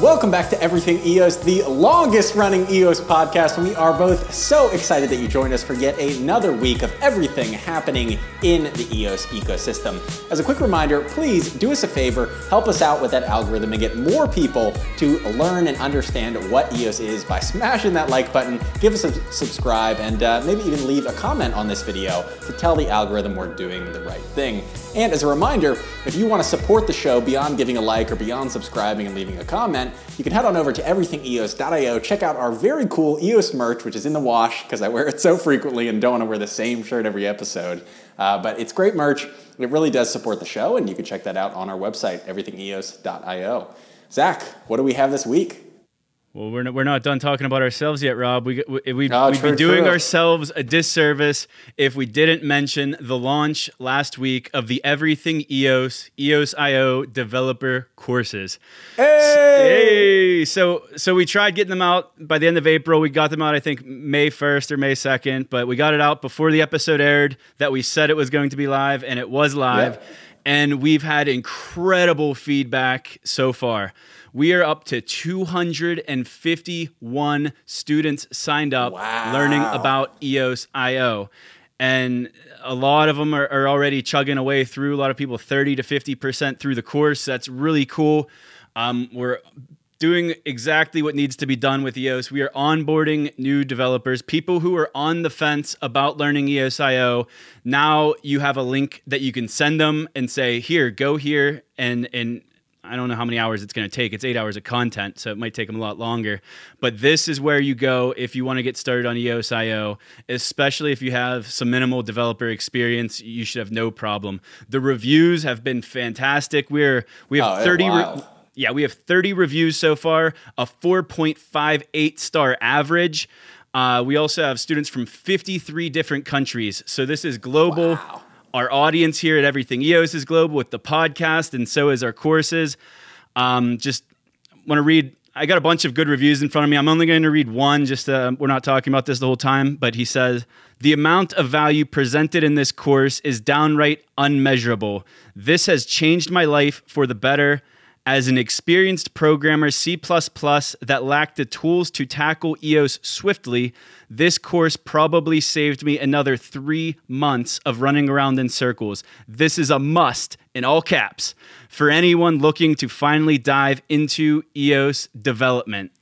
Welcome back to Everything EOS, the longest running EOS podcast. We are both so excited that you joined us for yet another week of everything happening in the EOS ecosystem. As a quick reminder, please do us a favor, help us out with that algorithm and get more people to learn and understand what EOS is by smashing that like button, give us a subscribe, and uh, maybe even leave a comment on this video to tell the algorithm we're doing the right thing. And as a reminder, if you want to support the show beyond giving a like or beyond subscribing and leaving a comment, you can head on over to everythingeos.io, check out our very cool EOS merch, which is in the wash because I wear it so frequently and don't want to wear the same shirt every episode. Uh, but it's great merch. It really does support the show, and you can check that out on our website, everythingeos.io. Zach, what do we have this week? Well, we're not, we're not done talking about ourselves yet, Rob. We, we, we'd, Oh, we'd true, be doing true. ourselves a disservice if we didn't mention the launch last week of the Everything EOS, EOS IO developer courses. Hey! So, so we tried getting them out by the end of April. We got them out, I think, May 1st or May 2nd, but we got it out before the episode aired that we said it was going to be live, and it was live. And we've had incredible feedback so far. We are up to 251 students signed up Wow. learning about EOS IO. And a lot of them are, are already chugging away through. A lot of people 30 to 50% through the course. That's really cool. Um, we're doing exactly what needs to be done with EOS. We are onboarding new developers, people who are on the fence about learning EOS IO. Now you have a link that you can send them and say, "Here, go here," and and I don't know how many hours it's going to take. It's eight hours of content, so it might take them a lot longer. But this is where you go if you want to get started on EOS IO, especially if you have some minimal developer experience. You should have no problem. The reviews have been fantastic. We're we have Oh, yeah, thirty. re- yeah, we have 30 reviews so far, a 4.58 star average. Uh, we also have students from 53 different countries. So this is global. Wow. Our audience here at Everything EOS is global with the podcast, and so is our courses. Um, just want to read. I got a bunch of good reviews in front of me. I'm only going to read one. Just uh, we're not talking about this the whole time, but he says the amount of value presented in this course is downright unmeasurable. This has changed my life for the better. As an experienced programmer C that lacked the tools to tackle EOS swiftly, this course probably saved me another three months of running around in circles. This is a must, in all caps, for anyone looking to finally dive into EOS development.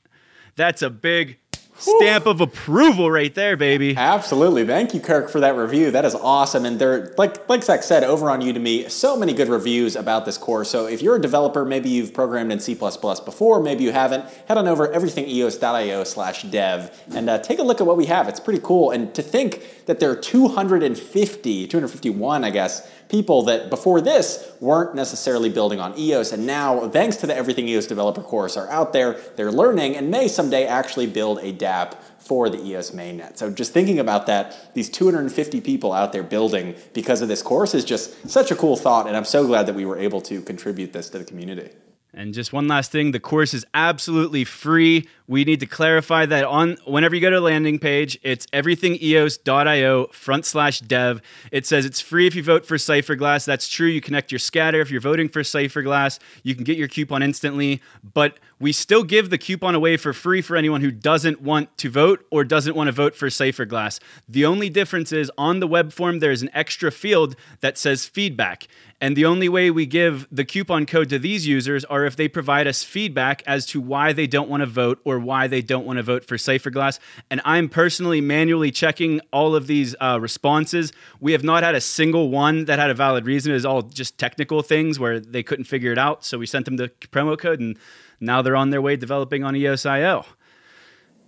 That's a big stamp of approval right there, baby. Absolutely. Thank you, Kirk, for that review. That is awesome. And there, like like Zach said, over on Udemy, so many good reviews about this course. So if you're a developer, maybe you've programmed in C before, maybe you haven't, head on over everythingeos.io slash dev and uh, take a look at what we have. It's pretty cool. And to think that there are 250, 251, I guess, people that before this weren't necessarily building on EOS, and now, thanks to the Everything EOS developer course, are out there, they're learning, and may someday actually build a DApp for the EOS mainnet. So just thinking about that, these 250 people out there building because of this course is just such a cool thought, and I'm so glad that we were able to contribute this to the community. And just one last thing, the course is absolutely free. We need to clarify that on whenever you go to a landing page, it's everythingeos.io front slash dev. It says it's free if you vote for Cypherglass. That's true. You connect your scatter. If you're voting for Cypherglass, you can get your coupon instantly. But we still give the coupon away for free for anyone who doesn't want to vote or doesn't want to vote for Cypherglass. The only difference is on the web form, there's an extra field that says feedback. And the only way we give the coupon code to these users are if they provide us feedback as to why they don't want to vote or why they don't want to vote for Cypherglass. And I'm personally manually checking all of these uh, responses. We have not had a single one that had a valid reason. It was all just technical things where they couldn't figure it out. So we sent them the promo code and now they're on their way developing on EOSIO.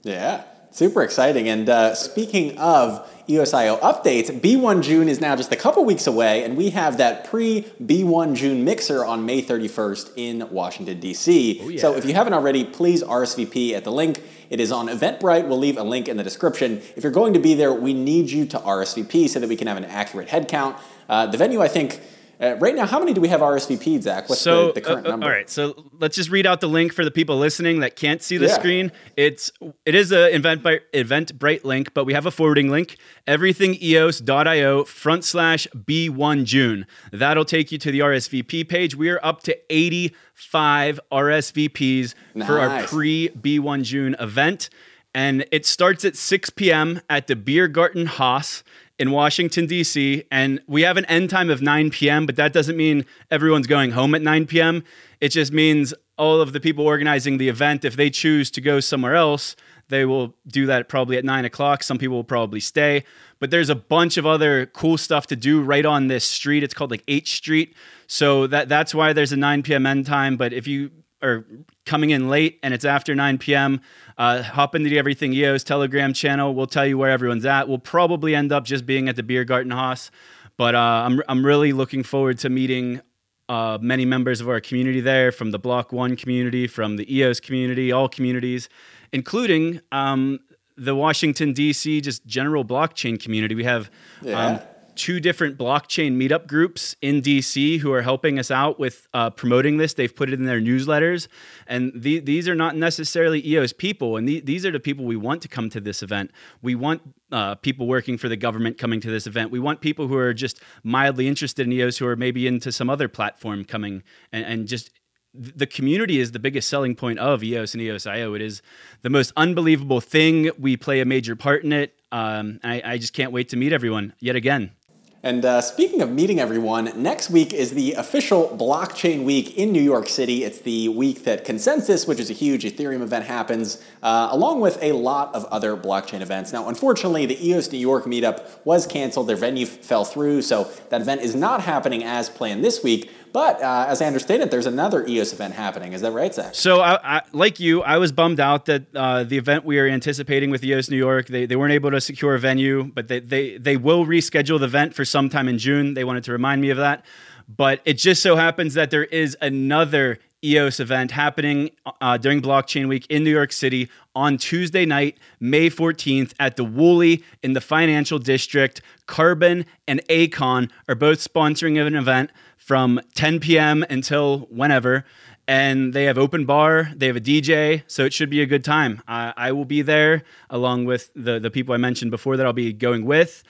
Yeah, super exciting. And uh, speaking of EOSIO updates, B1 June is now just a couple weeks away, and we have that pre B1 June mixer on May 31st in Washington, D.C. yeah. So if you haven't already, please RSVP at the link. It is on Eventbrite. We'll leave a link in the description. If you're going to be there, we need you to RSVP so that we can have an accurate head count. Uh, the venue, I think, Uh, right now, how many do we have RSVP'd, Zach? What's so, the, the current uh, number? All right, so let's just read out the link for the people listening that can't see the Yeah. screen. It's it is a Eventbrite, Eventbrite link, but we have a forwarding link. Everythingeos.io front slash B1 June. That'll take you to the RSVP page. We are up to 85 RSVPs for our pre B1 June event. And it starts at 6 p.m. at the Biergarten Haus in Washington, D.C. And we have an end time of 9 p.m., but that doesn't mean everyone's going home at 9 p.m. It just means all of the people organizing the event, if they choose to go somewhere else, they will do that probably at 9 o'clock. Some people will probably stay. But there's a bunch of other cool stuff to do right on this street. It's called like H Street. So that, that's why there's a 9 p.m. end time. But if you are coming in late and it's after 9 p.m., uh, hop into the Everything EOS Telegram channel. We'll tell you where everyone's at. We'll probably end up just being at the Biergarten Haus. But uh, I'm, I'm really looking forward to meeting uh, many members of our community there from the Block One community, from the EOS community, all communities, including um, the Washington, D.C., just general blockchain community. We have Yeah. um, two different blockchain meetup groups in DC who are helping us out with uh, promoting this. They've put it in their newsletters, and the, these are not necessarily EOS people, and the, these are the people we want to come to this event. We want uh, people working for the government coming to this event. We want people who are just mildly interested in EOS, who are maybe into some other platform coming, and, and just the community is the biggest selling point of EOS and EOS.io. It is the most unbelievable thing. We play a major part in it. Um, I, I just can't wait to meet everyone yet again. And uh, speaking of meeting everyone, next week is the official blockchain week in New York City. It's the week that Consensus, which is a huge Ethereum event, happens, uh, along with a lot of other blockchain events. Now, unfortunately, the EOS New York meetup was canceled. Their venue f- fell through, so that event is not happening as planned this week. But uh, as I understand it, there's another EOS event happening. Is that right, Zach? So, I, I, like you, I was bummed out that uh, the event we are anticipating with EOS New York, they, they weren't able to secure a venue, but they, they, they will reschedule the event for sometime in June. They wanted to remind me of that. But it just so happens that there is another EOS event happening uh, during Blockchain Week in New York City on Tuesday night, May 14th, at the Woolly in the Financial District. Carbon and Aikon are both sponsoring an event from 10 p.m. until whenever. And they have open bar, they have a DJ, so it should be a good time. I, I will be there along with the, the people I mentioned before that I'll be going with.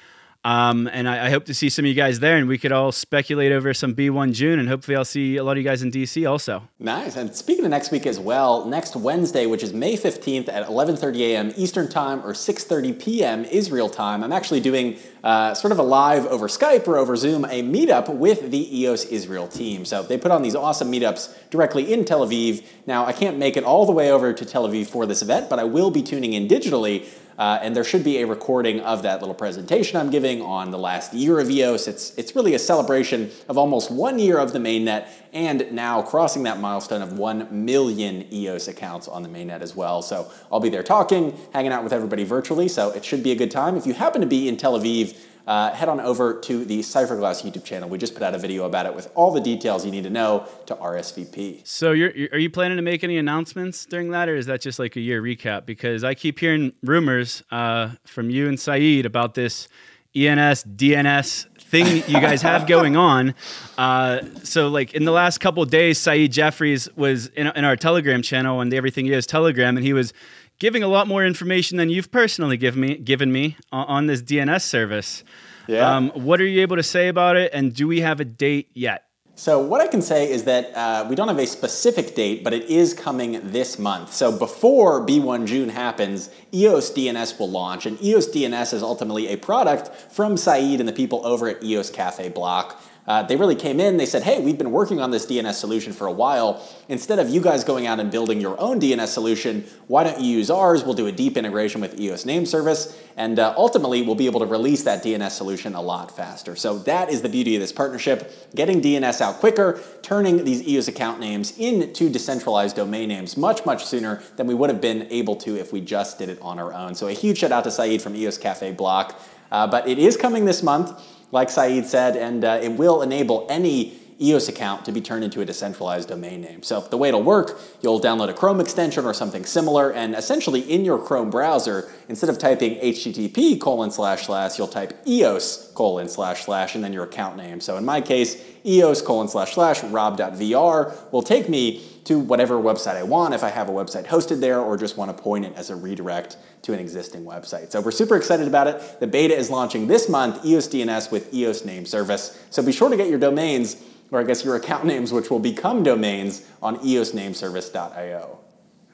Um, and I, I hope to see some of you guys there, and we could all speculate over some B1 June, and hopefully I'll see a lot of you guys in DC also. Nice. And speaking of next week as well, next Wednesday, which is May 15th at 11:30 a.m. Eastern Time or 6:30 p.m. Israel time, I'm actually doing uh, sort of a live over Skype or over Zoom a meetup with the EOS Israel team. So they put on these awesome meetups directly in Tel Aviv. Now I can't make it all the way over to Tel Aviv for this event, but I will be tuning in digitally. Uh, and there should be a recording of that little presentation I'm giving on the last year of EOS. It's, it's really a celebration of almost one year of the mainnet and now crossing that milestone of 1 million EOS accounts on the mainnet as well. So I'll be there talking, hanging out with everybody virtually. So it should be a good time. If you happen to be in Tel Aviv, uh, head on over to the Cypherglass YouTube channel. We just put out a video about it with all the details you need to know to RSVP. So, you're, you're- are you planning to make any announcements during that, or is that just like a year recap? Because I keep hearing rumors uh, from you and Syed about this ENS DNS thing you guys have going on. Uh, so, like in the last couple of days, Syed Jafri was in, in our Telegram channel and the Everything EOS Telegram, and he was giving a lot more information than you've personally given me given me on, on this DNS service. Yeah. Um, what are you able to say about it, and do we have a date yet? So, what I can say is that uh, we don't have a specific date, but it is coming this month. So, before B1 June happens, EOS DNS will launch, and EOS DNS is ultimately a product from Syed and the people over at EOS Cafe Block. Uh, they really came in, they said, hey, we've been working on this DNS solution for a while. Instead of you guys going out and building your own DNS solution, why don't you use ours? We'll do a deep integration with EOS Name Service, and uh, ultimately we'll be able to release that DNS solution a lot faster. So that is the beauty of this partnership, getting DNS out quicker, turning these EOS account names into decentralized domain names much, much sooner than we would have been able to if we just did it on our own. So a huge shout out to Syed from EOS Cafe Block. Uh, but it is coming this month like Syed said, and uh, it will enable any EOS account to be turned into a decentralized domain name. So the way it'll work, you'll download a Chrome extension or something similar, and essentially in your Chrome browser, instead of typing HTTP colon slash slash, you'll type EOS colon slash slash, and then your account name. So in my case, eos colon slash slash rob.vr will take me to whatever website I want if I have a website hosted there or just want to point it as a redirect to an existing website. So we're super excited about it. The beta is launching this month, EOS DNS with EOS name service. So be sure to get your domains, or I guess your account names, which will become domains on eosnameservice.io.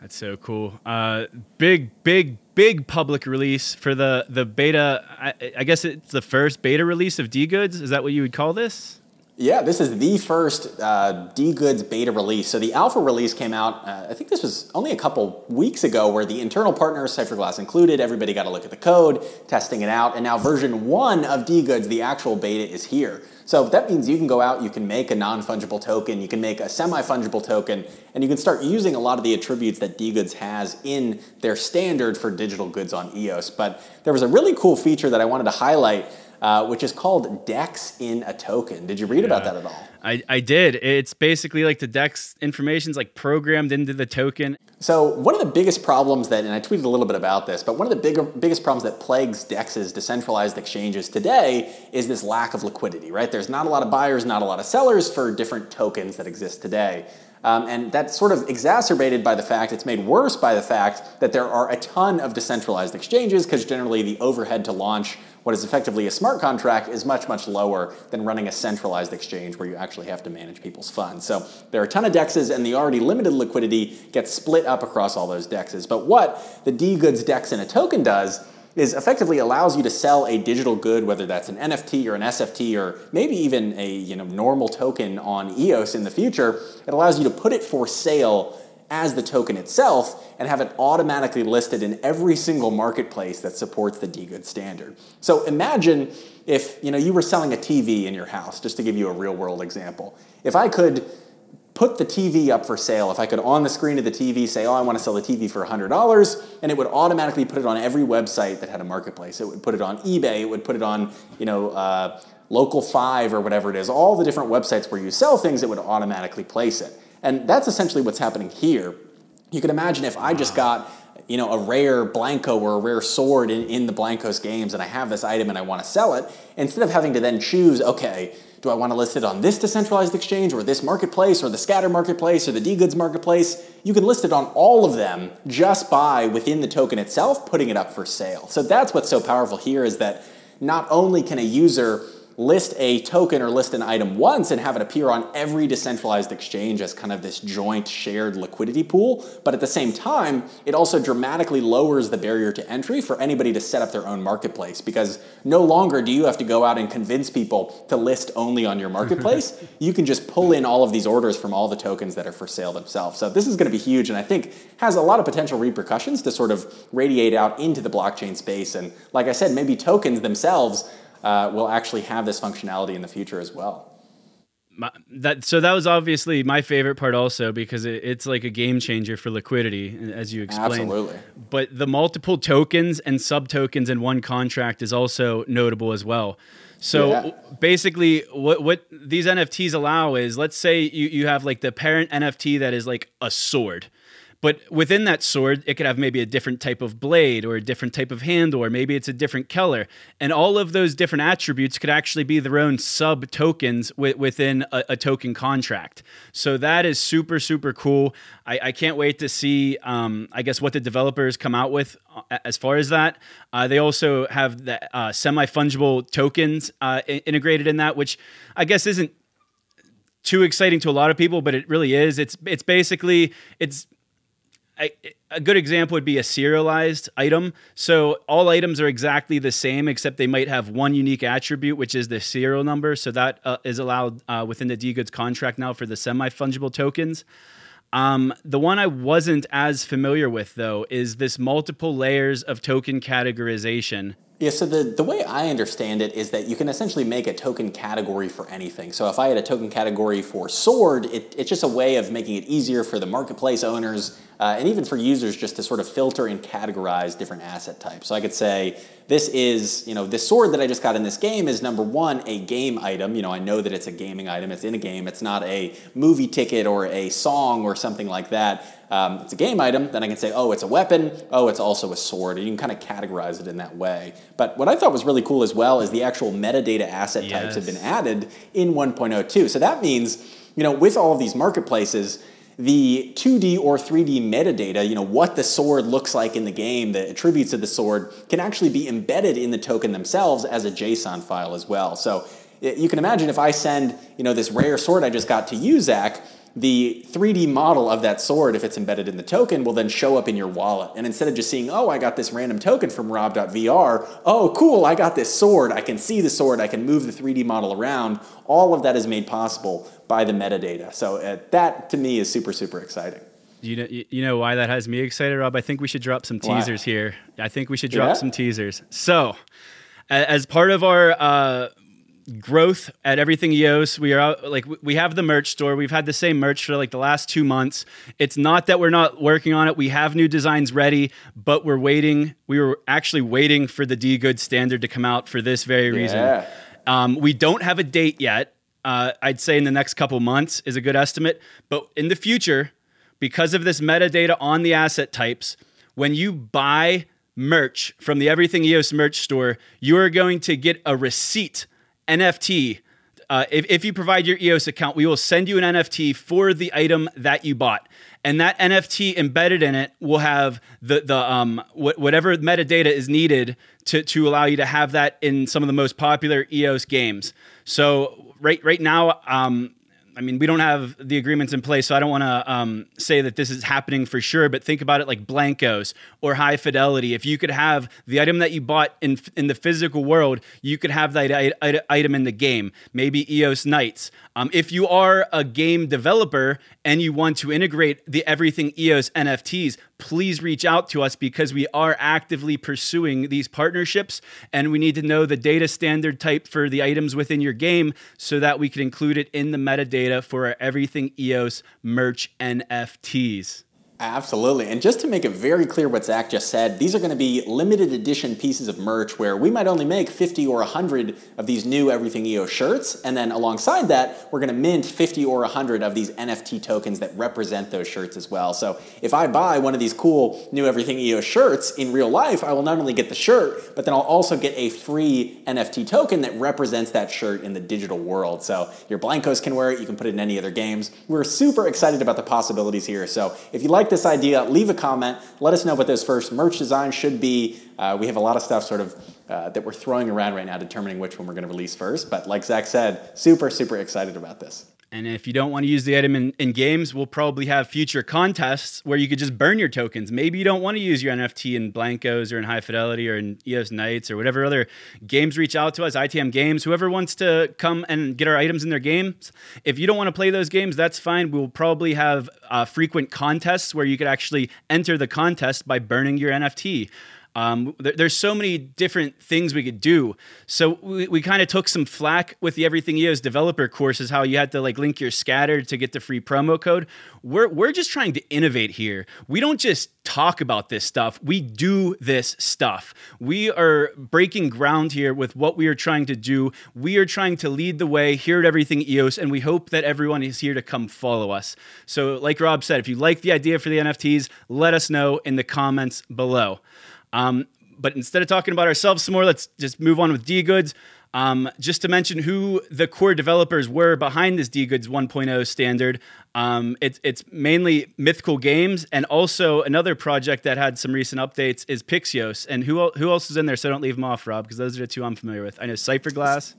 That's so cool. Uh, big, big, big public release for the the beta. I, I guess it's the first beta release of DGoods. Is that what you would call this? Yeah, this is the first uh, DGoods beta release. So the alpha release came out, uh, I think this was only a couple weeks ago, where the internal partners, Cypherglass included, everybody got to look at the code, testing it out, and now version one of DGoods, the actual beta, is here. So that means you can go out, you can make a non-fungible token, you can make a semi-fungible token, and you can start using a lot of the attributes that DGoods has in their standard for digital goods on EOS. But there was a really cool feature that I wanted to highlight uh, which is called DEX in a token. Did you read yeah. about that at all? I, I did. It's basically like the DEX information is like programmed into the token. So one of the biggest problems that, and I tweeted a little bit about this, but one of the bigger, biggest problems that plagues DEXs, decentralized exchanges today, is this lack of liquidity, right? There's not a lot of buyers, not a lot of sellers for different tokens that exist today. Um, and that's sort of exacerbated by the fact, it's made worse by the fact that there are a ton of decentralized exchanges because generally the overhead to launch what is effectively a smart contract is much, much lower than running a centralized exchange where you actually have to manage people's funds. So there are a ton of DEXs, and the already limited liquidity gets split up across all those DEXs. But what the DGoods DEX in a token does is effectively allows you to sell a digital good, whether that's an NFT or an SFT or maybe even a you know, normal token on EOS in the future. It allows you to put it for sale as the token itself and have it automatically listed in every single marketplace that supports the DGood standard. So imagine if you know you were selling a TV in your house, just to give you a real world example. If I could put the TV up for sale, if I could on the screen of the TV say, oh, I want to sell the TV for $100, and it would automatically put it on every website that had a marketplace. It would put it on eBay, it would put it on, you know, uh, Local 5 or whatever it is, all the different websites where you sell things, it would automatically place it. And that's essentially what's happening here. You can imagine if I just got you know, a rare Blanko or a rare sword in, in the Blankos games and I have this item and I want to sell it, instead of having to then choose, okay, do I want to list it on this decentralized exchange or this marketplace or the scatter marketplace or the DGoods marketplace, you can list it on all of them just by within the token itself putting it up for sale. So that's what's so powerful here is that not only can a user list a token or list an item once and have it appear on every decentralized exchange as kind of this joint shared liquidity pool. But at the same time, it also dramatically lowers the barrier to entry for anybody to set up their own marketplace because no longer do you have to go out and convince people to list only on your marketplace. you can just pull in all of these orders from all the tokens that are for sale themselves. So this is going to be huge and I think has a lot of potential repercussions to sort of radiate out into the blockchain space. And like I said, maybe tokens themselves uh, will actually have this functionality in the future as well. My, that so that was obviously my favorite part also because it, it's like a game changer for liquidity as you explained. Absolutely. But the multiple tokens and sub tokens in one contract is also notable as well. So yeah. basically, what what these NFTs allow is, let's say you, you have like the parent NFT that is like a sword, but within that sword, it could have maybe a different type of blade or a different type of handle, or maybe it's a different color. And all of those different attributes could actually be their own sub tokens within a, a, token contract. So that is super, super cool. I, I can't wait to see, um, I guess, what the developers come out with uh, as far as that. Uh, they also have the uh, semi fungible tokens uh, integrated in that, which I guess isn't too exciting to a lot of people, but it really is. It's it's basically it's a good example would be a serialized item. So all items are exactly the same, except they might have one unique attribute, which is the serial number. So that uh, is allowed uh, within the D goods contract now for the semi fungible tokens. Um, the one I wasn't as familiar with, though, is this multiple layers of token categorization. Yeah, so the, the way I understand it is that you can essentially make a token category for anything. So if I had a token category for sword, it, it's just a way of making it easier for the marketplace owners uh, and even for users just to sort of filter and categorize different asset types. So I could say, this is, you know, this sword that I just got in this game is number one, a game item. You know, I know that it's a gaming item, it's in a game, it's not a movie ticket or a song or something like that. Um, it's a game item, then I can say, oh, it's a weapon, oh, it's also a sword, and you can kind of categorize it in that way. But what I thought was really cool as well is the actual metadata asset yes. types have been added in 1.02. So that means, you know, with all of these marketplaces, the 2D or 3D metadata, you know, what the sword looks like in the game, the attributes of the sword, can actually be embedded in the token themselves as a JSON file as well. So you can imagine if I send, you know, this rare sword I just got to you, Zach, the 3D model of that sword, if it's embedded in the token, will then show up in your wallet. And instead of just seeing, oh, I got this random token from rob.vr, oh, cool, I got this sword, I can see the sword, I can move the 3D model around, all of that is made possible by the metadata. So uh, that, to me, is super, super exciting. You know, you know why that has me excited, Rob? I think we should drop some teasers why? here. I think we should drop yeah. some teasers. So, as part of our uh, growth at everything EOS. We are out, like we have the merch store. We've had the same merch for like the last two months. It's not that we're not working on it. We have new designs ready, but we're waiting. We were actually waiting for the D Good standard to come out for this very reason. Yeah. Um, we don't have a date yet. Uh, I'd say in the next couple months is a good estimate. But in the future, because of this metadata on the asset types, when you buy merch from the Everything EOS merch store, you are going to get a receipt NFT. Uh, if, if you provide your EOS account, we will send you an NFT for the item that you bought. And that NFT embedded in it will have the, the um, wh- whatever metadata is needed to, to allow you to have that in some of the most popular EOS games. So right right now, um, I mean, we don't have the agreements in place, so I don't want to um, say that this is happening for sure. But think about it like Blankos or High Fidelity. If you could have the item that you bought in in the physical world, you could have that item in the game. Maybe EOS Knights. Um, if you are a game developer and you want to integrate the Everything EOS NFTs, please reach out to us because we are actively pursuing these partnerships and we need to know the data standard type for the items within your game so that we can include it in the metadata for our Everything EOS merch NFTs. Absolutely. And just to make it very clear what Zach just said, these are going to be limited edition pieces of merch where we might only make 50 or 100 of these new Everything EO shirts. And then alongside that, we're going to mint 50 or 100 of these NFT tokens that represent those shirts as well. So if I buy one of these cool new Everything EO shirts in real life, I will not only get the shirt, but then I'll also get a free NFT token that represents that shirt in the digital world. So your Blankos can wear it, you can put it in any other games. We're super excited about the possibilities here. So if you like like this idea, leave a comment. Let us know what those first merch designs should be. Uh, we have a lot of stuff sort of uh, that we're throwing around right now, determining which one we're going to release first. But like Zach said, super, super excited about this. And if you don't want to use the item in, in, games, we'll probably have future contests where you could just burn your tokens. Maybe you don't want to use your NFT in Blankos or in High Fidelity or in EOS Knights or whatever other games reach out to us, ITM Games, whoever wants to come and get our items in their games. If you don't want to play those games, that's fine. We'll probably have uh, frequent contests where you could actually enter the contest by burning your NFT. Um, there, there's so many different things we could do. So we, we kind of took some flack with the Everything EOS developer courses, how you had to like link your scatter to get the free promo code. We're, we're just trying to innovate here. We don't just talk about this stuff, we do this stuff. We are breaking ground here with what we are trying to do. We are trying to lead the way here at Everything EOS, and we hope that everyone is here to come follow us. So, like Rob said, if you like the idea for the NFTs, let us know in the comments below. Um, but instead of talking about ourselves some more, let's just move on with D Goods. Um, just to mention who the core developers were behind this D Goods 1.0 standard. Um, it's it's mainly Mythical Games, and also another project that had some recent updates is Pixeos. And who who else is in there? So don't leave them off, Rob, because those are the two I'm familiar with. I know Cypherglass.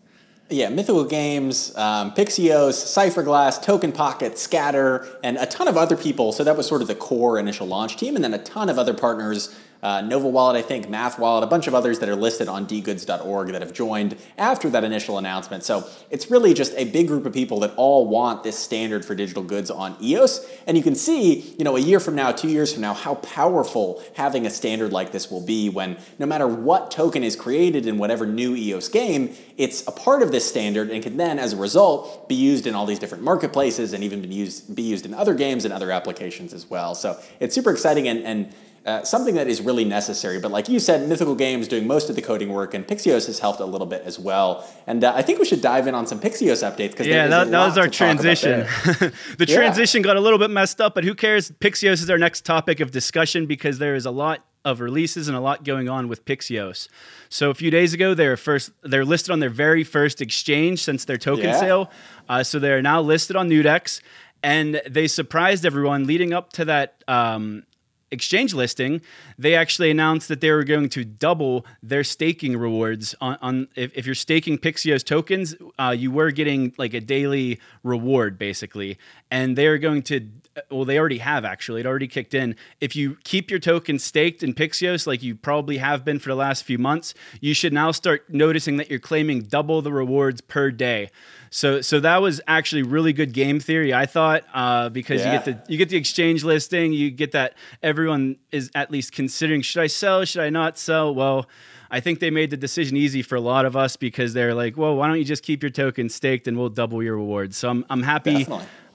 Yeah, Mythical Games, um, Pixeos, Cypherglass, Token Pocket, Scatter, and a ton of other people. So that was sort of the core initial launch team, and then a ton of other partners uh, Nova Wallet, I think, Math Wallet, a bunch of others that are listed on dgoods.org that have joined after that initial announcement. So it's really just a big group of people that all want this standard for digital goods on EOS. And you can see, you know, a year from now, two years from now, how powerful having a standard like this will be when no matter what token is created in whatever new EOS game, it's a part of this standard and can then, as a result, be used in all these different marketplaces and even be used, be used in other games and other applications as well. So it's super exciting and, and uh, something that is really necessary. But like you said, Mythical Games doing most of the coding work, and Pixeos has helped a little bit as well. And uh, I think we should dive in on some Pixeos updates because yeah, that, that was our transition. the yeah. transition got a little bit messed up, but who cares? Pixeos is our next topic of discussion because there is a lot of releases and a lot going on with Pixeos. So a few days ago, they're first they're listed on their very first exchange since their token yeah. sale. Uh, so they're now listed on Newdex, and they surprised everyone leading up to that um, exchange listing, they actually announced that they were going to double their staking rewards on, on if, if, you're staking Pixeos tokens, uh, you were getting like a daily reward basically, and they are going to. Well, they already have actually. It already kicked in. If you keep your tokens staked in Pixeos, like you probably have been for the last few months, you should now start noticing that you're claiming double the rewards per day. So so that was actually really good game theory, I thought, uh, because yeah. you get the you get the exchange listing, you get that everyone is at least considering should I sell, should I not sell? Well. I think they made the decision easy for a lot of us because they're like, well, why don't you just keep your token staked and we'll double your rewards? So I'm, I'm happy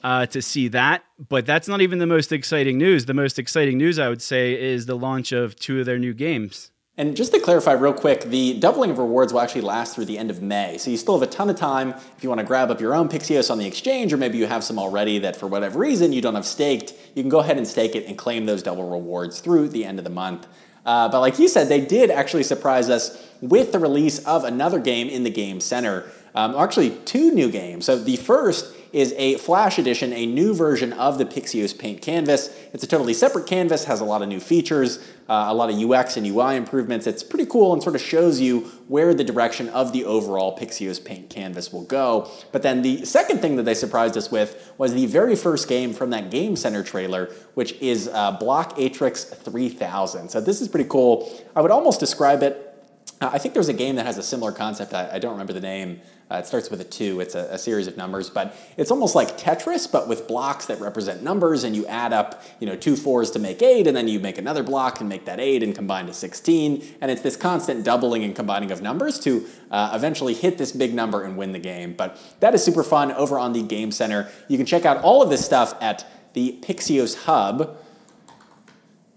uh, to see that. But that's not even the most exciting news. The most exciting news, I would say, is the launch of two of their new games. And just to clarify real quick, the doubling of rewards will actually last through the end of May. So you still have a ton of time if you want to grab up your own Pixeos on the exchange, or maybe you have some already that for whatever reason you don't have staked, you can go ahead and stake it and claim those double rewards through the end of the month. Uh, but like you said, they did actually surprise us with the release of another game in the Game Center. Um, actually, two new games. So the first is a Flash edition, a new version of the Pixeos Paint canvas. It's a totally separate canvas, has a lot of new features, uh, a lot of UX and UI improvements. It's pretty cool and sort of shows you where the direction of the overall Pixeos Paint canvas will go. But then the second thing that they surprised us with was the very first game from that Game Center trailer, which is uh, Block Atrix 3000. So this is pretty cool. I would almost describe it I think there's a game that has a similar concept. I, I don't remember the name. Uh, it starts with a two. It's a, a, series of numbers, but it's almost like Tetris, but with blocks that represent numbers, and you add up, you know, two fours to make eight, and then you make another block and make that eight and combine to 16. And it's this constant doubling and combining of numbers to uh, eventually hit this big number and win the game. But that is super fun over on the Game Center. You can check out all of this stuff at the Pixeos Hub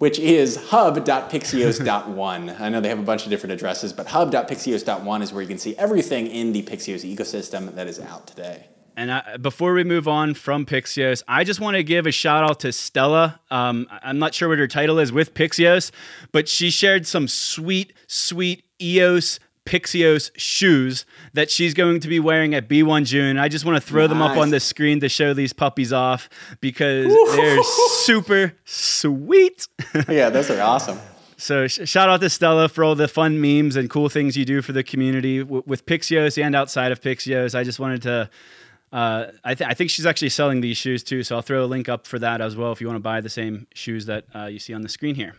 which is hub.pixeos.one. I know they have a bunch of different addresses, but hub.pixeos.one is where you can see everything in the Pixeos ecosystem that is out today. And I, before we move on from Pixeos, I just want to give a shout out to Stella. Um, I'm not sure what her title is with Pixeos, but she shared some sweet, sweet EOS Pixeos shoes that she's going to be wearing at B1 June. I just want to throw nice. them up on the screen to show these puppies off because they're super sweet. yeah, those are awesome. So sh- shout out to Stella for all the fun memes and cool things you do for the community w- with Pixeos and outside of Pixeos. I just wanted to. Uh, I, th- I, think she's actually selling these shoes too, so I'll throw a link up for that as well if you want to buy the same shoes that uh, you see on the screen here.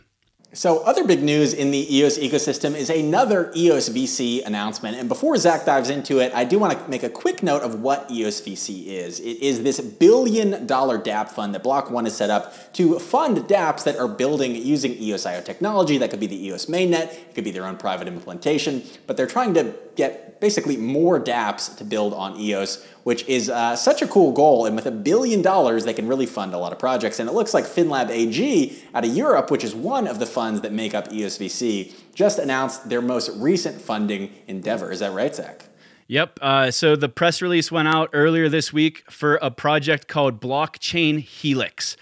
So, other big news in the EOS ecosystem is another EOS VC announcement. And before Zach dives into it, I do want to make a quick note of what EOS VC is. It is this billion dollar DAP fund that Block One has set up to fund dApps that are building using EOS.io technology. That could be the EOS mainnet, it could be their own private implementation, but they're trying to get basically more dApps to build on EOS which is uh, such a cool goal. And with a billion dollars, they can really fund a lot of projects. And it looks like FinLab AG out of Europe, which is one of the funds that make up EOS VC, just announced their most recent funding endeavor. Is that right, Zach? Yep. Uh, so the press release went out earlier this week for a project called Blockchain Helix.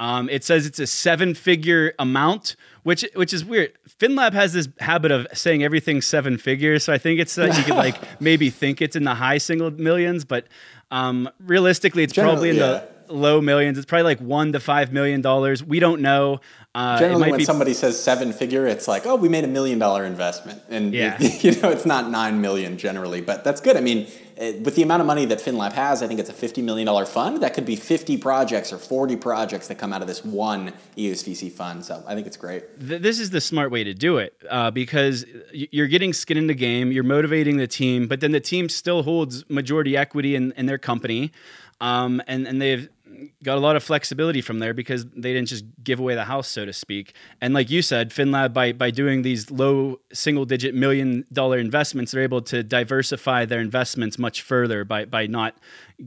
Um, it says it's a seven figure amount, which which is weird. FinLab has this habit of saying everything seven figures, so I think it's that you could like maybe think it's in the high single millions, but um, realistically, it's Generally, probably in yeah. the low millions. It's probably like one to five million dollars. We don't know. Uh, Generally, when be... somebody says seven figure, it's like, oh, we made a million dollar investment, and yeah. you know, it's not nine million generally, but that's good. I mean, with the amount of money that FinLab has, I think it's a fifty million dollar fund. That could be fifty projects or forty projects that come out of this one EOSVC fund. So I think it's great. This is the smart way to do it uh, because you're getting skin in the game, you're motivating the team, but then the team still holds majority equity in, in their company. Um, and, and they've got a lot of flexibility from there because they didn't just give away the house, so to speak. And like you said, FinLab by by doing these low single digit million dollar investments, they're able to diversify their investments much further by by not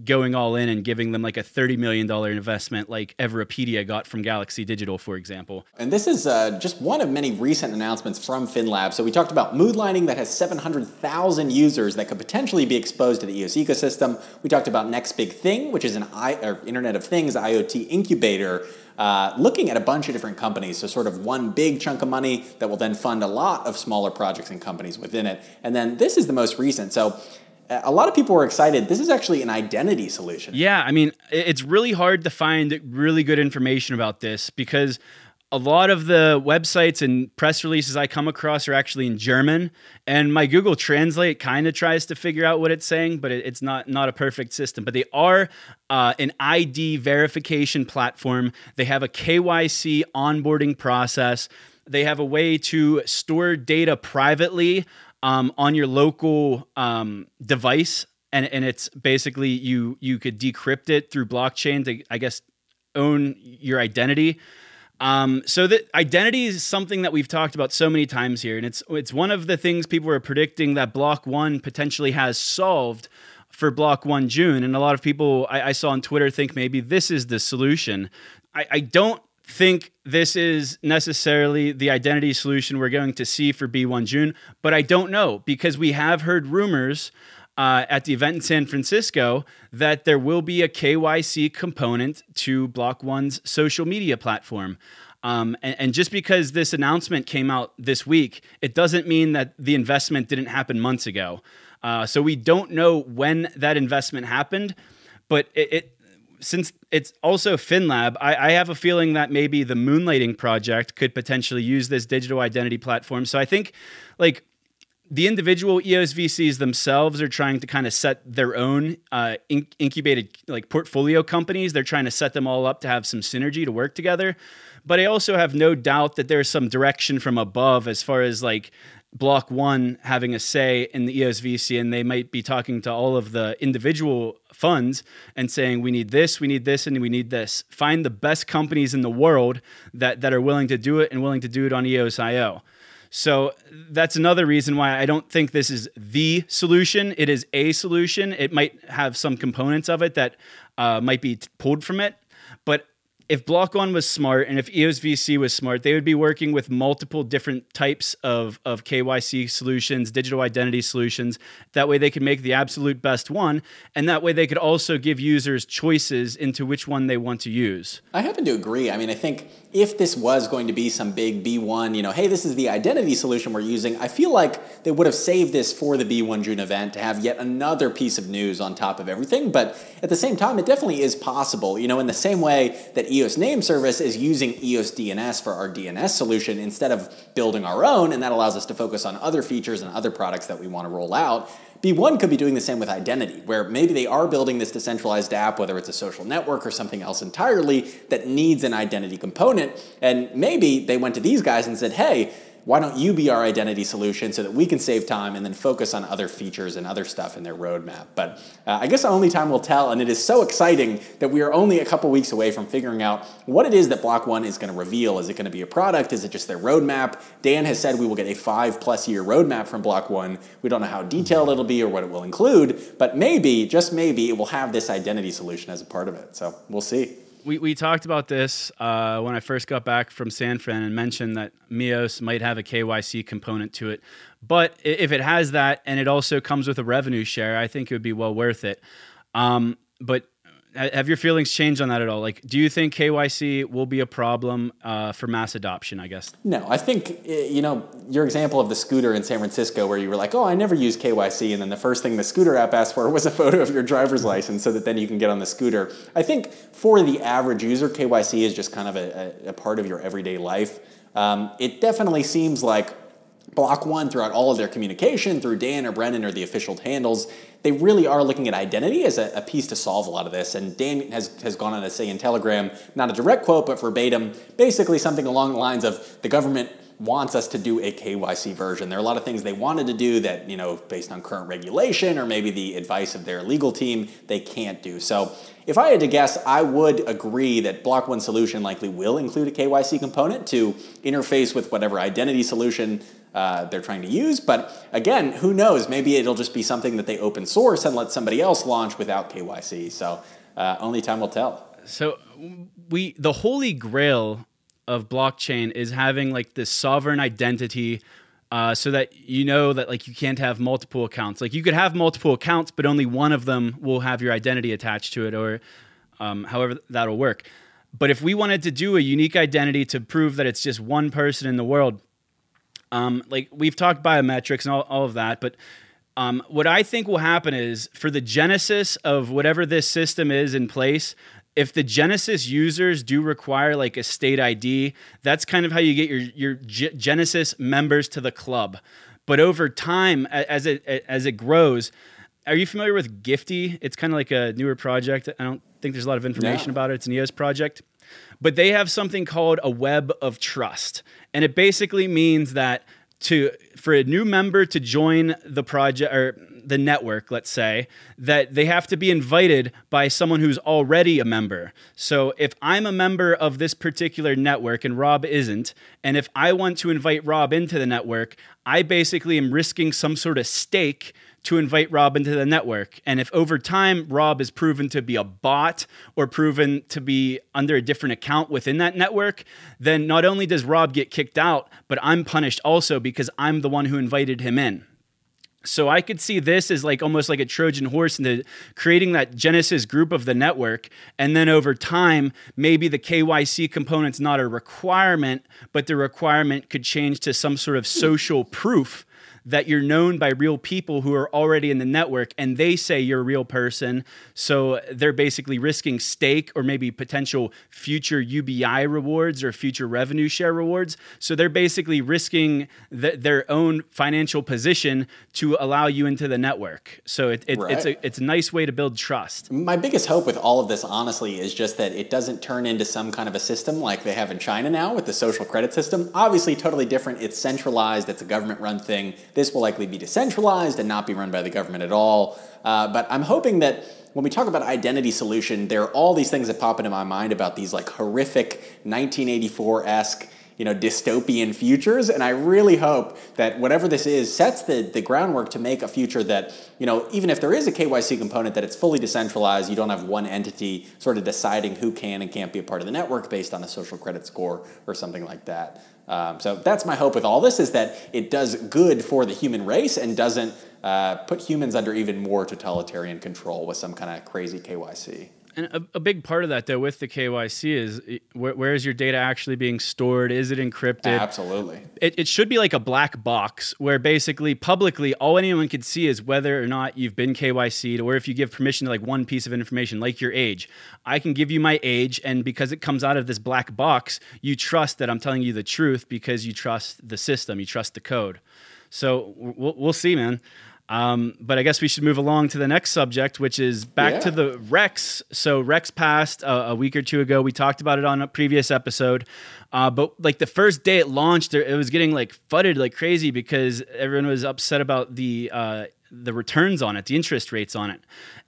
going all in and giving them like a $30 million investment like Everipedia got from Galaxy Digital, for example. And this is uh, just one of many recent announcements from FinLab. So we talked about Moonlighting that has 700,000 users that could potentially be exposed to the EOS ecosystem. We talked about Next Big Thing, which is an I, Internet of Things IoT incubator uh, looking at a bunch of different companies. So, sort of one big chunk of money that will then fund a lot of smaller projects and companies within it. And then this is the most recent. So, a lot of people were excited. This is actually an identity solution. Yeah, I mean, it's really hard to find really good information about this because a lot of the websites and press releases I come across are actually in German, and my Google Translate kind of tries to figure out what it's saying, but it's not not a perfect system. But they are uh, an ID verification platform. They have a KYC onboarding process. They have a way to store data privately um, on your local um, device, and and it's basically you you could decrypt it through blockchain to I guess own your identity. Um, so that identity is something that we've talked about so many times here, and it's it's one of the things people are predicting that Block One potentially has solved for Block One June, and a lot of people I, I saw on Twitter think maybe this is the solution. I, I don't think this is necessarily the identity solution we're going to see for B1 June, but I don't know because we have heard rumors uh, at the event in San Francisco that there will be a KYC component to Block One's social media platform. Um, and, and, just because this announcement came out this week, it doesn't mean that the investment didn't happen months ago. Uh, so we don't know when that investment happened, but it, it since it's also FinLab, I, I, have a feeling that maybe the Moonlighting project could potentially use this digital identity platform. So I think like the individual EOS VCs themselves are trying to kind of set their own uh, in- incubated like portfolio companies. They're trying to set them all up to have some synergy to work together. But I also have no doubt that there's some direction from above as far as like block one having a say in the EOS VC, and they might be talking to all of the individual funds and saying, "We need this, we need this, and we need this." Find the best companies in the world that that are willing to do it and willing to do it on EOS.io. So that's another reason why I don't think this is the solution. It is a solution. It might have some components of it that uh, might be pulled from it, if Block One was smart and if EOS VC was smart, they would be working with multiple different types of, of KYC solutions, digital identity solutions. That way they could make the absolute best one. And that way they could also give users choices into which one they want to use. I happen to agree. I mean, I think if this was going to be some big B1, you know, hey, this is the identity solution we're using, I feel like they would have saved this for the B1 June event to have yet another piece of news on top of everything. But at the same time, it definitely is possible, you know, in the same way that EOS Name Service is using EOS DNS for our DNS solution instead of building our own, and that allows us to focus on other features and other products that we want to roll out. B1 could be doing the same with identity, where maybe they are building this decentralized app, whether it's a social network or something else entirely, that needs an identity component. And maybe they went to these guys and said, hey, why don't you be our identity solution so that we can save time and then focus on other features and other stuff in their roadmap? But uh, I guess only time will tell, and it is so exciting that we are only a couple weeks away from figuring out what it is that Block One is going to reveal. Is it going to be a product? Is it just their roadmap? Dan has said we will get a five plus year roadmap from Block One. We don't know how detailed it'll be or what it will include, but maybe, just maybe, it will have this identity solution as a part of it. So we'll see we, we talked about this uh, when I first got back from San Fran and mentioned that Mios might have a KYC component to it. But if it has that and it also comes with a revenue share, I think it would be well worth it. Um, but have your feelings changed on that at all? Like, do you think KYC will be a problem uh, for mass adoption? I guess. No, I think you know your example of the scooter in San Francisco, where you were like, "Oh, I never use KYC," and then the first thing the scooter app asked for was a photo of your driver's license, so that then you can get on the scooter. I think for the average user, KYC is just kind of a, a, a part of your everyday life. Um, it definitely seems like Block One, throughout all of their communication, through Dan or Brendan or the official handles, they really are looking at identity as a, a, piece to solve a lot of this. And Dan has, has gone on to say in Telegram, not a direct quote, but verbatim, basically something along the lines of the government wants us to do a KYC version. There are a lot of things they wanted to do that, you know, based on current regulation or maybe the advice of their legal team, they can't do. So if I had to guess, I would agree that Block One Solution likely will include a KYC component to interface with whatever identity solution uh, they're trying to use. But again, who knows? Maybe it'll just be something that they open source and let somebody else launch without KYC. So uh, only time will tell. So we the holy grail of blockchain is having like this sovereign identity uh, so that you know that like you can't have multiple accounts like you could have multiple accounts but only one of them will have your identity attached to it or um, however that'll work but if we wanted to do a unique identity to prove that it's just one person in the world um, like we've talked biometrics and all, all of that but um, what I think will happen is for the genesis of whatever this system is in place, if the Genesis users do require like a state ID, that's kind of how you get your your G- Genesis members to the club. But over time, as it as it grows, are you familiar with Gyftie? It's kind of like a newer project. I don't think there's a lot of information about it. It's an EOS project, but they have something called a web of trust, and it basically means that to for a new member to join the project or the network, let's say, that they have to be invited by someone who's already a member. So if I'm a member of this particular network and Rob isn't, and if I want to invite Rob into the network, I basically am risking some sort of stake to invite Rob into the network. And if over time Rob is proven to be a bot or proven to be under a different account within that network, then not only does Rob get kicked out, but I'm punished also because I'm the one who invited him in. So I could see this as like almost like a Trojan horse into creating that Genesis group of the network. And then over time, maybe the KYC component's not a requirement, but the requirement could change to some sort of social proof that you're known by real people who are already in the network and they say you're a real person. So they're basically risking stake or maybe potential future UBI rewards or future revenue share rewards. So they're basically risking th- their own financial position to allow you into the network. So it, it, right. it's, a, it's a nice way to build trust. My biggest hope with all of this, honestly, is just that it doesn't turn into some kind of a system like they have in China now with the social credit system. Obviously, totally different. It's centralized, it's a government run thing this will likely be decentralized and not be run by the government at all. Uh, but I'm hoping that when we talk about identity solution, there are all these things that pop into my mind about these like horrific 1984-esque you know dystopian futures and i really hope that whatever this is sets the, the groundwork to make a future that you know even if there is a kyc component that it's fully decentralized you don't have one entity sort of deciding who can and can't be a part of the network based on a social credit score or something like that um, so that's my hope with all this is that it does good for the human race and doesn't uh, put humans under even more totalitarian control with some kind of crazy KYC. And a, a, big part of that, though, with the KYC is where, where is your data actually being stored? Is it encrypted? Absolutely. It, it should be like a black box where basically publicly all anyone can see is whether or not you've been KYC'd or if you give permission to like one piece of information, like your age. I can give you my age, and because it comes out of this black box, you trust that I'm telling you the truth because you trust the system, you trust the code. So we'll, we'll see, man. Um, but I guess we should move along to the next subject, which is back yeah. to the Rex. So Rex passed a, a, week or two ago. We talked about it on a previous episode. Uh, but like the first day it launched, it was getting like fudded like crazy because everyone was upset about the uh, the returns on it, the interest rates on it,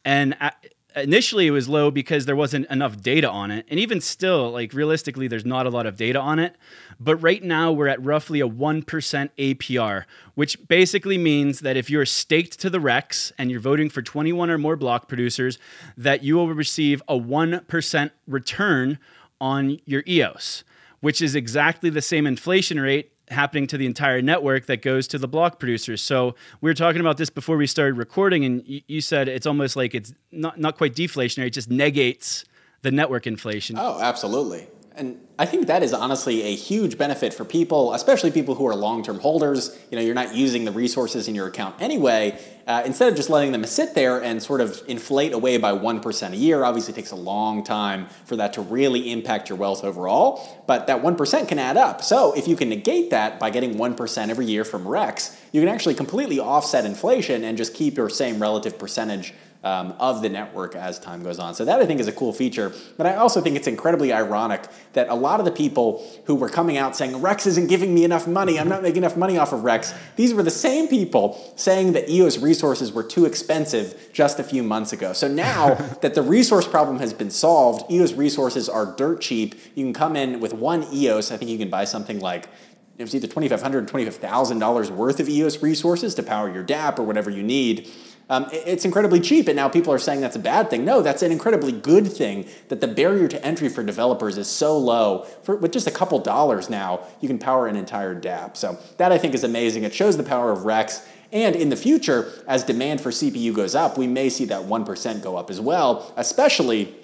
and. At, initially it was low because there wasn't enough data on it. And even still like realistically there's not a lot of data on it. But right now, we're at roughly a 1% APR, which basically means that if you're staked to the Rex and you're voting for 21 or more block producers, that you will receive a 1% return on your EOS, which is exactly the same inflation rate happening to the entire network that goes to the block producers. So we were talking about this before we started recording, and you said it's almost like it's not, not quite deflationary, it just negates the network inflation. Oh, absolutely. And I think that is honestly a huge benefit for people, especially people who are long-term holders. You know, you're not using the resources in your account anyway. Uh, instead of just letting them sit there and sort of inflate away by 1% a year, obviously takes a long time for that to really impact your wealth overall, but that 1% can add up. So if you can negate that by getting 1% every year from Rex, you can actually completely offset inflation and just keep your same relative percentage um, of the network as time goes on. So that I think is a cool feature. But I also think it's incredibly ironic that a lot of the people who were coming out saying Rex isn't giving me enough money, I'm not making enough money off of Rex, these were the same people saying that EOS resources were too expensive just a few months ago. So now that the resource problem has been solved, EOS resources are dirt cheap. You can come in with one EOS. I think you can buy something like it was either $2,500 and $25,000 worth of EOS resources to power your DApp or whatever you need. Um, it's incredibly cheap, and now people are saying that's a bad thing. No, that's an incredibly good thing that the barrier to entry for developers is so low. For, with just a couple dollars now, you can power an entire DApp. So that I think is amazing. It shows the power of Rex. And in the future, as demand for CPU goes up, we may see that 1% go up as well, especially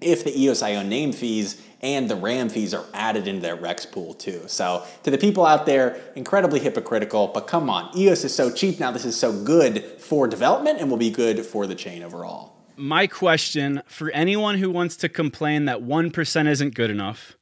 if the EOS.io name fees and the RAM fees are added into their Rex pool too. So to the people out there, incredibly hypocritical, but come on, EOS is so cheap now, this is so good for development and will be good for the chain overall. My question for anyone who wants to complain that 1% isn't good enough,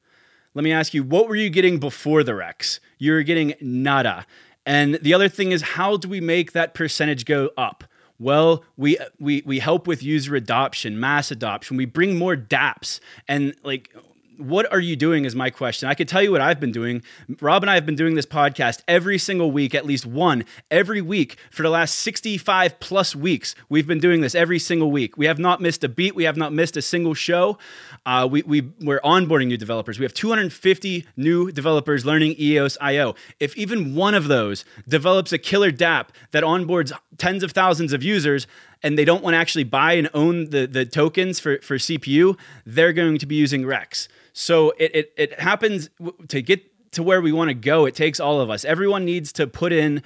let me ask you, what were you getting before the Rex? You were getting nada. And the other thing is, how do we make that percentage go up? Well, we we we help with user adoption, mass adoption. We bring more DApps, and like what are you doing is my question. I could tell you what I've been doing. Rob and I have been doing this podcast every single week, at least one every week for the last 65 plus weeks. We've been doing this every single week. We have not missed a beat. We have not missed a single show. Uh, we, we, we're onboarding new developers. We have 250 new developers learning EOS IO. If even one of those develops a killer DApp that onboards tens of thousands of users, and they don't want to actually buy and own the, the tokens for, for CPU, they're going to be using Rex. So it, it, it happens to get to where we want to go. It takes all of us. Everyone needs to put in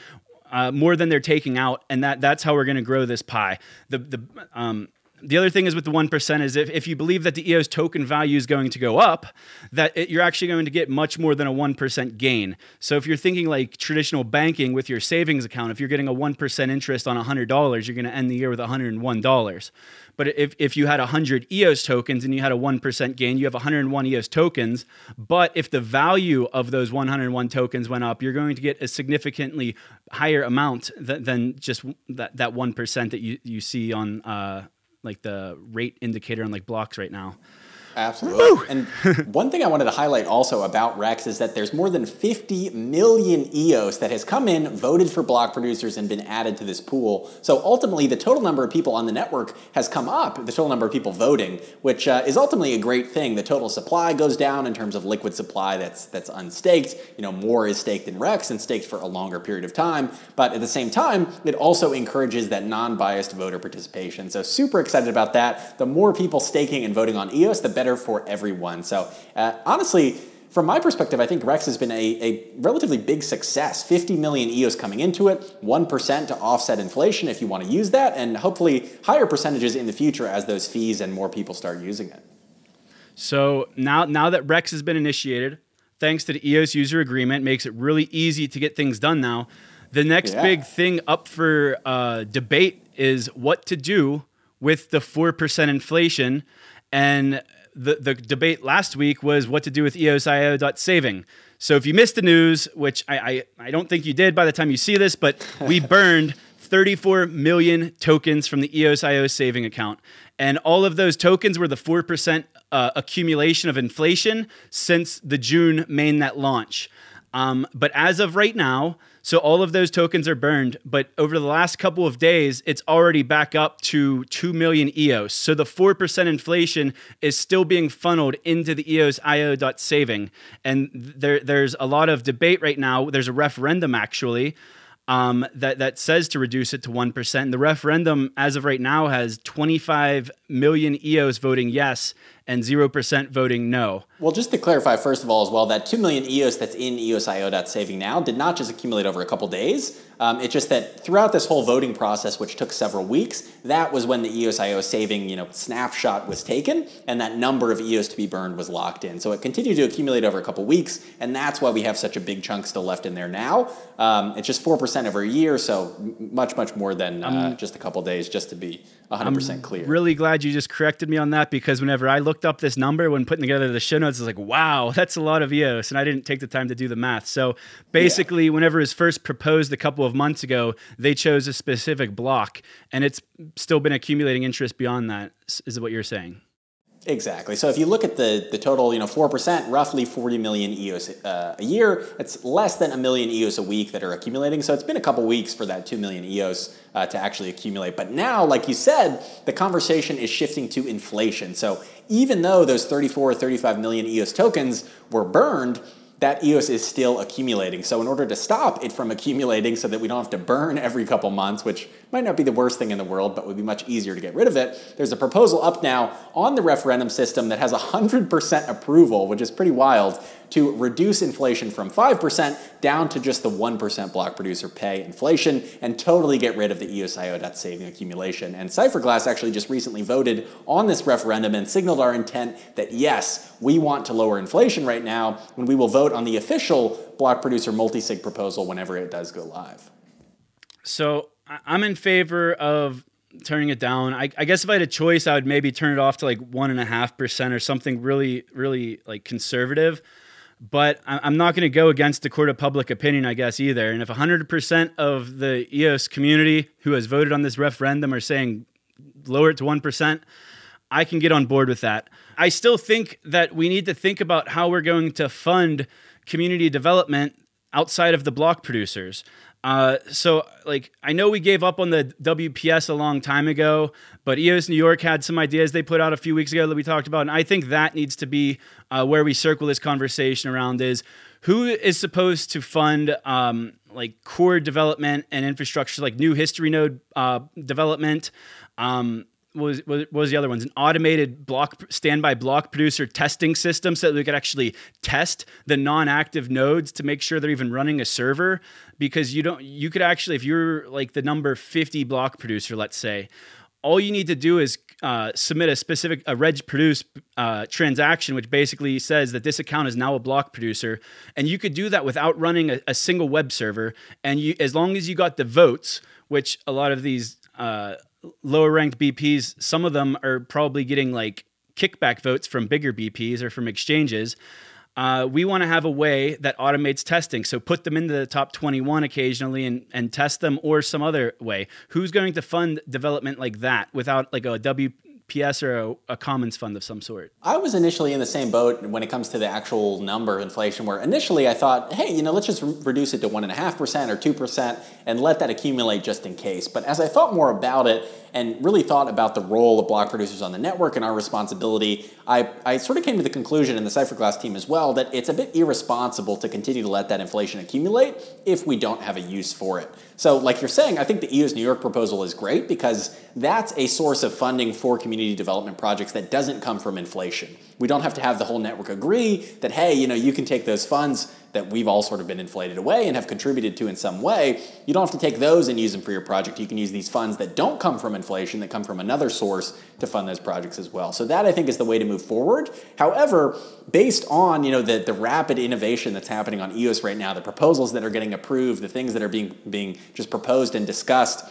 uh, more than they're taking out, and that that's how we're going to grow this pie. The the um, the other thing is with the 1% is if, if you believe that the EOS token value is going to go up, that it, you're actually going to get much more than a 1% gain. So if you're thinking like traditional banking with your savings account, if you're getting a 1% interest on $100, you're going to end the year with $101. But if, if you had 100 EOS tokens and you had a 1% gain, you have 101 EOS tokens. But if the value of those 101 tokens went up, you're going to get a significantly higher amount than, than just that, that 1% that you, you see on. Uh, like the rate indicator on like Bloks right now. Absolutely. and one thing I wanted to highlight also about Rex is that there's more than 50 million EOS that has come in, voted for block producers, and been added to this pool. So ultimately, the total number of people on the network has come up, the total number of people voting, which uh, is ultimately a great thing. The total supply goes down in terms of liquid supply that's that's unstaked. You know, more is staked in Rex and staked for a longer period of time. But at the same time, it also encourages that non-biased voter participation. So super excited about that. The more people staking and voting on EOS, the better better for everyone. So uh, honestly, from my perspective, I think Rex has been a, a, relatively big success. 50 million EOS coming into it, 1% to offset inflation if you want to use that, and hopefully higher percentages in the future as those fees and more people start using it. So now, now that Rex has been initiated, thanks to the EOS user agreement, makes it really easy to get things done now. The next yeah. big thing up for uh, debate is what to do with the 4% inflation. And the, the debate last week was what to do with EOSIO.saving. So if you missed the news, which I, I, I don't think you did by the time you see this, but we burned 34 million tokens from the EOSIO saving account. And all of those tokens were the 4% uh, accumulation of inflation since the June mainnet launch. Um, but as of right now, so all of those tokens are burned, but over the last couple of days, it's already back up to 2 million EOS. So the 4% inflation is still being funneled into the EOS IO.saving. And there, there's a lot of debate right now. There's a referendum actually um, that, that says to reduce it to 1%. The referendum, as of right now, has 25 million EOS voting yes and 0% voting no. Well, just to clarify, first of all, as well, that 2 million EOS that's in EOSIO.saving now did not just accumulate over a couple days. Um, it's just that throughout this whole voting process, which took several weeks, that was when the EOSIO saving you know, snapshot was taken, and that number of EOS to be burned was locked in. So it continued to accumulate over a couple weeks, and that's why we have such a big chunk still left in there now. Um, it's just 4% over a year, so much, much more than uh, just a couple days, just to be 100% I'm clear. Really glad you just corrected me on that because whenever I looked up this number when putting together the show notes. I was like, wow, that's a lot of EOS. And I didn't take the time to do the math. So basically, yeah. whenever it was first proposed a couple of months ago, they chose a specific block and it's still been accumulating interest beyond that, is what you're saying. Exactly. So if you look at the, the total, you know, 4%, roughly 40 million EOS uh, a year, it's less than a million EOS a week that are accumulating. So it's been a couple weeks for that 2 million EOS uh, to actually accumulate. But now, like you said, the conversation is shifting to inflation. So even though those 34 or 35 million EOS tokens were burned, that EOS is still accumulating. So in order to stop it from accumulating so that we don't have to burn every couple months, which might not be the worst thing in the world, but would be much easier to get rid of it, there's a proposal up now on the referendum system that has 100% approval, which is pretty wild, to reduce inflation from 5% down to just the 1% block producer pay inflation and totally get rid of the EOSIO.saving accumulation. And Cypherglass actually just recently voted on this referendum and signaled our intent that yes, we want to lower inflation right now when we will vote on the official block producer multi-sig proposal whenever it does go live. So I'm in favor of turning it down. I, I, guess if I had a choice, I would maybe turn it off to like one and a half percent or something really, really like conservative but I'm not going to go against the court of public opinion, I guess, either. And if 100% of the EOS community who has voted on this referendum are saying lower it to 1%, I can get on board with that. I still think that we need to think about how we're going to fund community development outside of the block producers. Uh, so, like, I know we gave up on the WPS a long time ago, but EOS New York had some ideas they put out a few weeks ago that we talked about, and I think that needs to be uh, where we circle this conversation around is who is supposed to fund um, like core development and infrastructure, like new history node uh, development. Um, was, what was the other ones? An automated block standby block producer testing system so that we could actually test the non-active nodes to make sure they're even running a server. Because you don't, you could actually, if you're like the number 50 block producer, let's say, all you need to do is uh, submit a specific a reg produce uh, transaction, which basically says that this account is now a block producer, and you could do that without running a, a single web server. And you, as long as you got the votes, which a lot of these uh, lower ranked BPs, some of them are probably getting like kickback votes from bigger BPs or from exchanges. Uh, we want to have a way that automates testing. So put them into the top 21 occasionally and, and test them or some other way. Who's going to fund development like that without like a W PS or a, a, commons fund of some sort? I was initially in the same boat when it comes to the actual number of inflation, where initially I thought, hey, you know, let's just re- reduce it to 1.5% or 2% and let that accumulate just in case. But as I thought more about it, and really thought about the role of block producers on the network and our responsibility, I, I sort of came to the conclusion in the Cypherglass team as well that it's a bit irresponsible to continue to let that inflation accumulate if we don't have a use for it. So, like you're saying, I think the EOS New York proposal is great because that's a source of funding for community development projects that doesn't come from inflation. We don't have to have the whole network agree that, hey, you know, you can take those funds that we've all sort of been inflated away and have contributed to in some way. You don't have to take those and use them for your project. You can use these funds that don't come from inflation, that come from another source to fund those projects as well. So that I think is the way to move forward. However, based on you know the, the rapid innovation that's happening on EOS right now, the proposals that are getting approved, the things that are being being just proposed and discussed,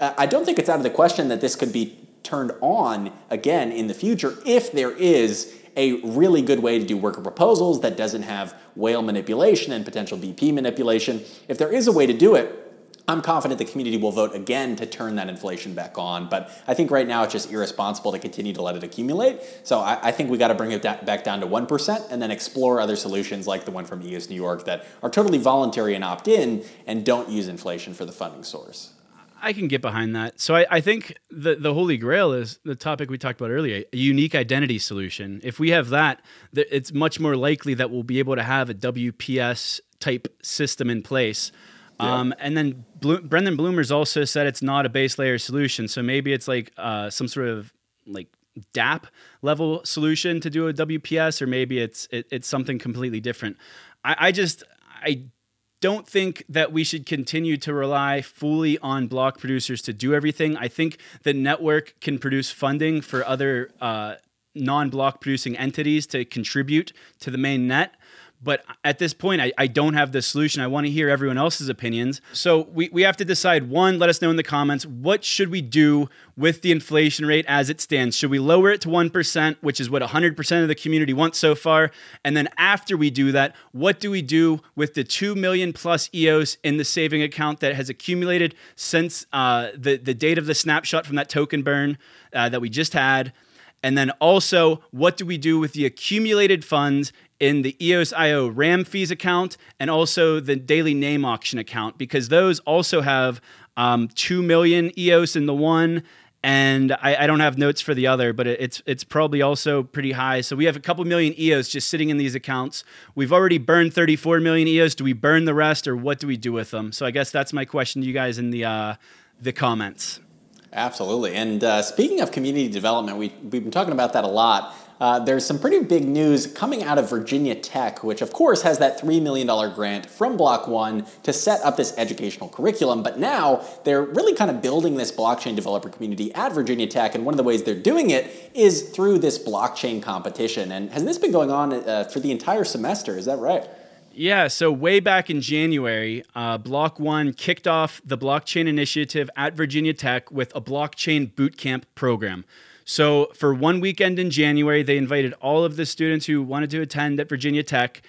uh, I don't think it's out of the question that this could be turned on again in the future if there is a really good way to do worker proposals that doesn't have whale manipulation and potential BP manipulation. If there is a way to do it, I'm confident the community will vote again to turn that inflation back on. But I think right now it's just irresponsible to continue to let it accumulate. So I, I think we got to bring it da- back down to 1% and then explore other solutions like the one from EOS New York that are totally voluntary and opt in and don't use inflation for the funding source. I can get behind that. So I, I, think the the holy grail is the topic we talked about earlier, a unique identity solution. If we have that, it's much more likely that we'll be able to have a WPS type system in place. Yeah. Um, and then Blo- Brendan Blumer's also said it's not a base layer solution. So maybe it's like uh, some sort of like DApp level solution to do a WPS, or maybe it's it, it's something completely different. I, I just I don't think that we should continue to rely fully on block producers to do everything. I think the network can produce funding for other uh, non block producing entities to contribute to the main net. But at this point, I, I don't have the solution. I want to hear everyone else's opinions. So we, we have to decide one, let us know in the comments, what should we do with the inflation rate as it stands? Should we lower it to 1%, which is what 100% of the community wants so far? And then after we do that, what do we do with the 2 million plus EOS in the saving account that has accumulated since uh, the, the date of the snapshot from that token burn uh, that we just had? And then also, what do we do with the accumulated funds in the EOS IO RAM fees account and also the daily name auction account? Because those also have um, 2 million EOS in the one. And I, I, don't have notes for the other, but it's it's probably also pretty high. So we have a couple million EOS just sitting in these accounts. We've already burned 34 million EOS. Do we burn the rest, or what do we do with them? So I guess that's my question to you guys in the uh, the comments. Absolutely. And uh, speaking of community development, we, we've been talking about that a lot. Uh, there's some pretty big news coming out of Virginia Tech, which of course has that $3 million grant from Block One to set up this educational curriculum. But now they're really kind of building this blockchain developer community at Virginia Tech. And one of the ways they're doing it is through this blockchain competition. And has this been going on uh, for the entire semester? Is that right? Yeah, so way back in January, uh, Block One kicked off the blockchain initiative at Virginia Tech with a blockchain bootcamp program. So, for one weekend in January, they invited all of the students who wanted to attend at Virginia Tech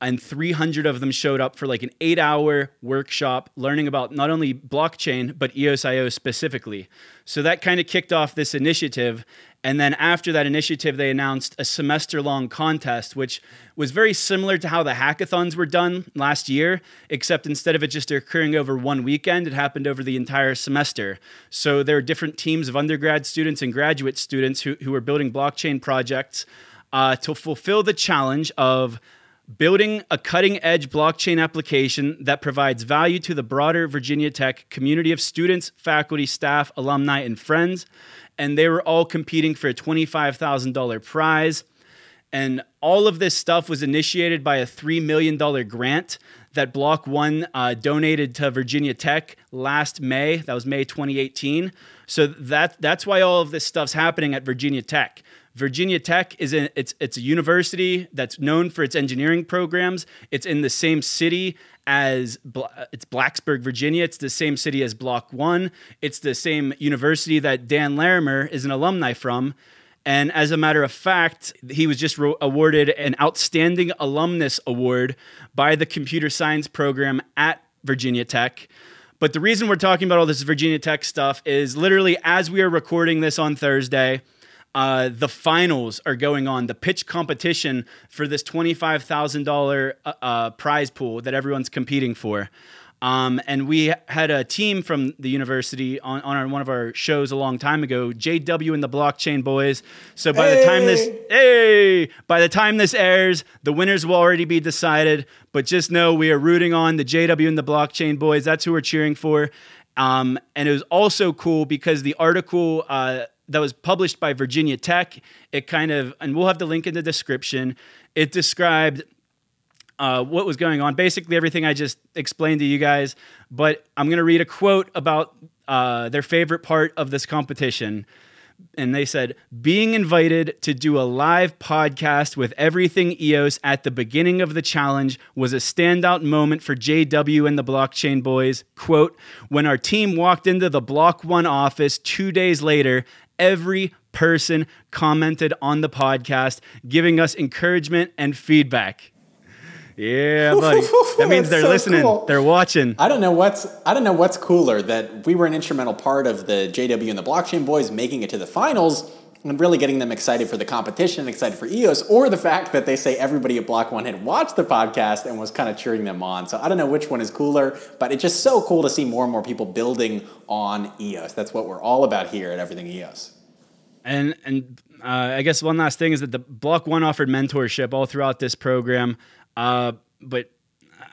and 300 of them showed up for like an eight hour workshop learning about not only blockchain, but EOSIO specifically. So that kind of kicked off this initiative. And then after that initiative, they announced a semester long contest, which was very similar to how the hackathons were done last year, except instead of it just occurring over one weekend, it happened over the entire semester. So there are different teams of undergrad students and graduate students who, who are building blockchain projects uh, to fulfill the challenge of building a cutting edge blockchain application that provides value to the broader Virginia Tech community of students, faculty, staff, alumni, and friends. And they were all competing for a $25,000 prize. And all of this stuff was initiated by a $3 million grant that Block One uh, donated to Virginia Tech last May. That was May 2018. So that, that's why all of this stuff's happening at Virginia Tech. Virginia Tech is in, it's it's a university that's known for its engineering programs. It's in the same city as it's Blacksburg, Virginia. It's the same city as Block One. It's the same university that Dan Larimer is an alumni from. And as a matter of fact, he was just awarded an Outstanding Alumnus Award by the Computer Science program at Virginia Tech. But the reason we're talking about all this Virginia Tech stuff is literally as we are recording this on Thursday, uh, the finals are going on, the pitch competition for this $25,000 uh, uh, prize pool that everyone's competing for. Um, and we had a team from the university on, on our, one of our shows a long time ago, JW and the Blockchain Boys. So by hey. the time this hey, by the time this airs, the winners will already be decided. But just know we are rooting on the JW and the Blockchain Boys. That's who we're cheering for. Um, and it was also cool because the article uh, that was published by Virginia Tech. It kind of, and we'll have the link in the description. It described uh, what was going on, basically everything I just explained to you guys. But I'm going to read a quote about uh, their favorite part of this competition and they said being invited to do a live podcast with everything EOS at the beginning of the challenge was a standout moment for JW and the blockchain boys. Quote, when our team walked into the Block One office two days later, every person commented on the podcast, giving us encouragement and feedback. Yeah, buddy. That means they're so listening. Cool. They're watching. I don't know what's I don't know what's cooler that we were an instrumental part of the JW and the Blockchain Boys making it to the finals and really getting them excited for the competition, excited for EOS, or the fact that they say everybody at Block One had watched the podcast and was kind of cheering them on. So I don't know which one is cooler, but it's just so cool to see more and more people building on EOS. That's what we're all about here at Everything EOS. And and uh, I guess one last thing is that the Block One offered mentorship all throughout this program. Uh, but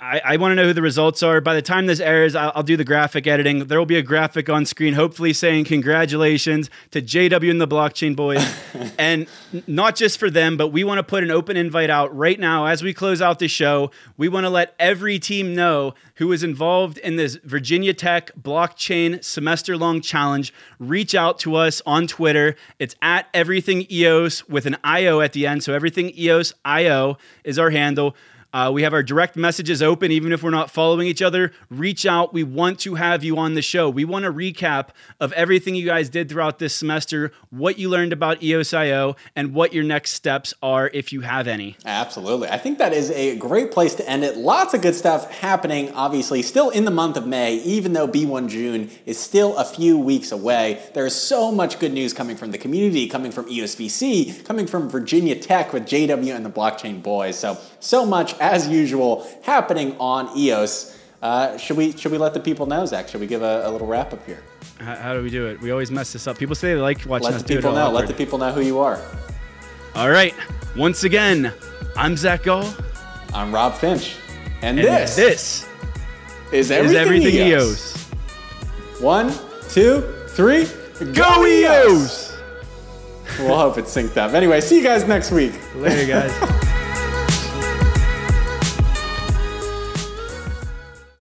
I, I want to know who the results are. By the time this airs, I'll, I'll do the graphic editing. There will be a graphic on screen, hopefully saying congratulations to JW and the Blockchain Boys. and not just for them, but we want to put an open invite out right now as we close out the show. We want to let every team know who is involved in this Virginia Tech blockchain semester long challenge. Reach out to us on Twitter. It's at everything EOS with an IO at the end. So everything EOS IO is our handle Uh, we have our direct messages open, even if we're not following each other. Reach out. We want to have you on the show. We want a recap of everything you guys did throughout this semester, what you learned about EOS.io, and what your next steps are if you have any. Absolutely. I think that is a great place to end it. Lots of good stuff happening, obviously, still in the month of May, even though B1 June is still a few weeks away. There's so much good news coming from the community, coming from EOS VC, coming from Virginia Tech with JW and the Blockchain Boys. So, so much as usual happening on EOS. Uh, should we should we let the people know, Zach? Should we give a, a little wrap up here? How, how, do we do it? We always mess this up. People say they like watching let us the people do it. know. Awkward. Let the people know who you are. All right. Once again, I'm Zach Gall. I'm Rob Finch, and, And this this is is everything, everything EOS. EOS. One, two, three. Go EOS! We'll hope it's synced up. Anyway, see you guys next week. Later, guys.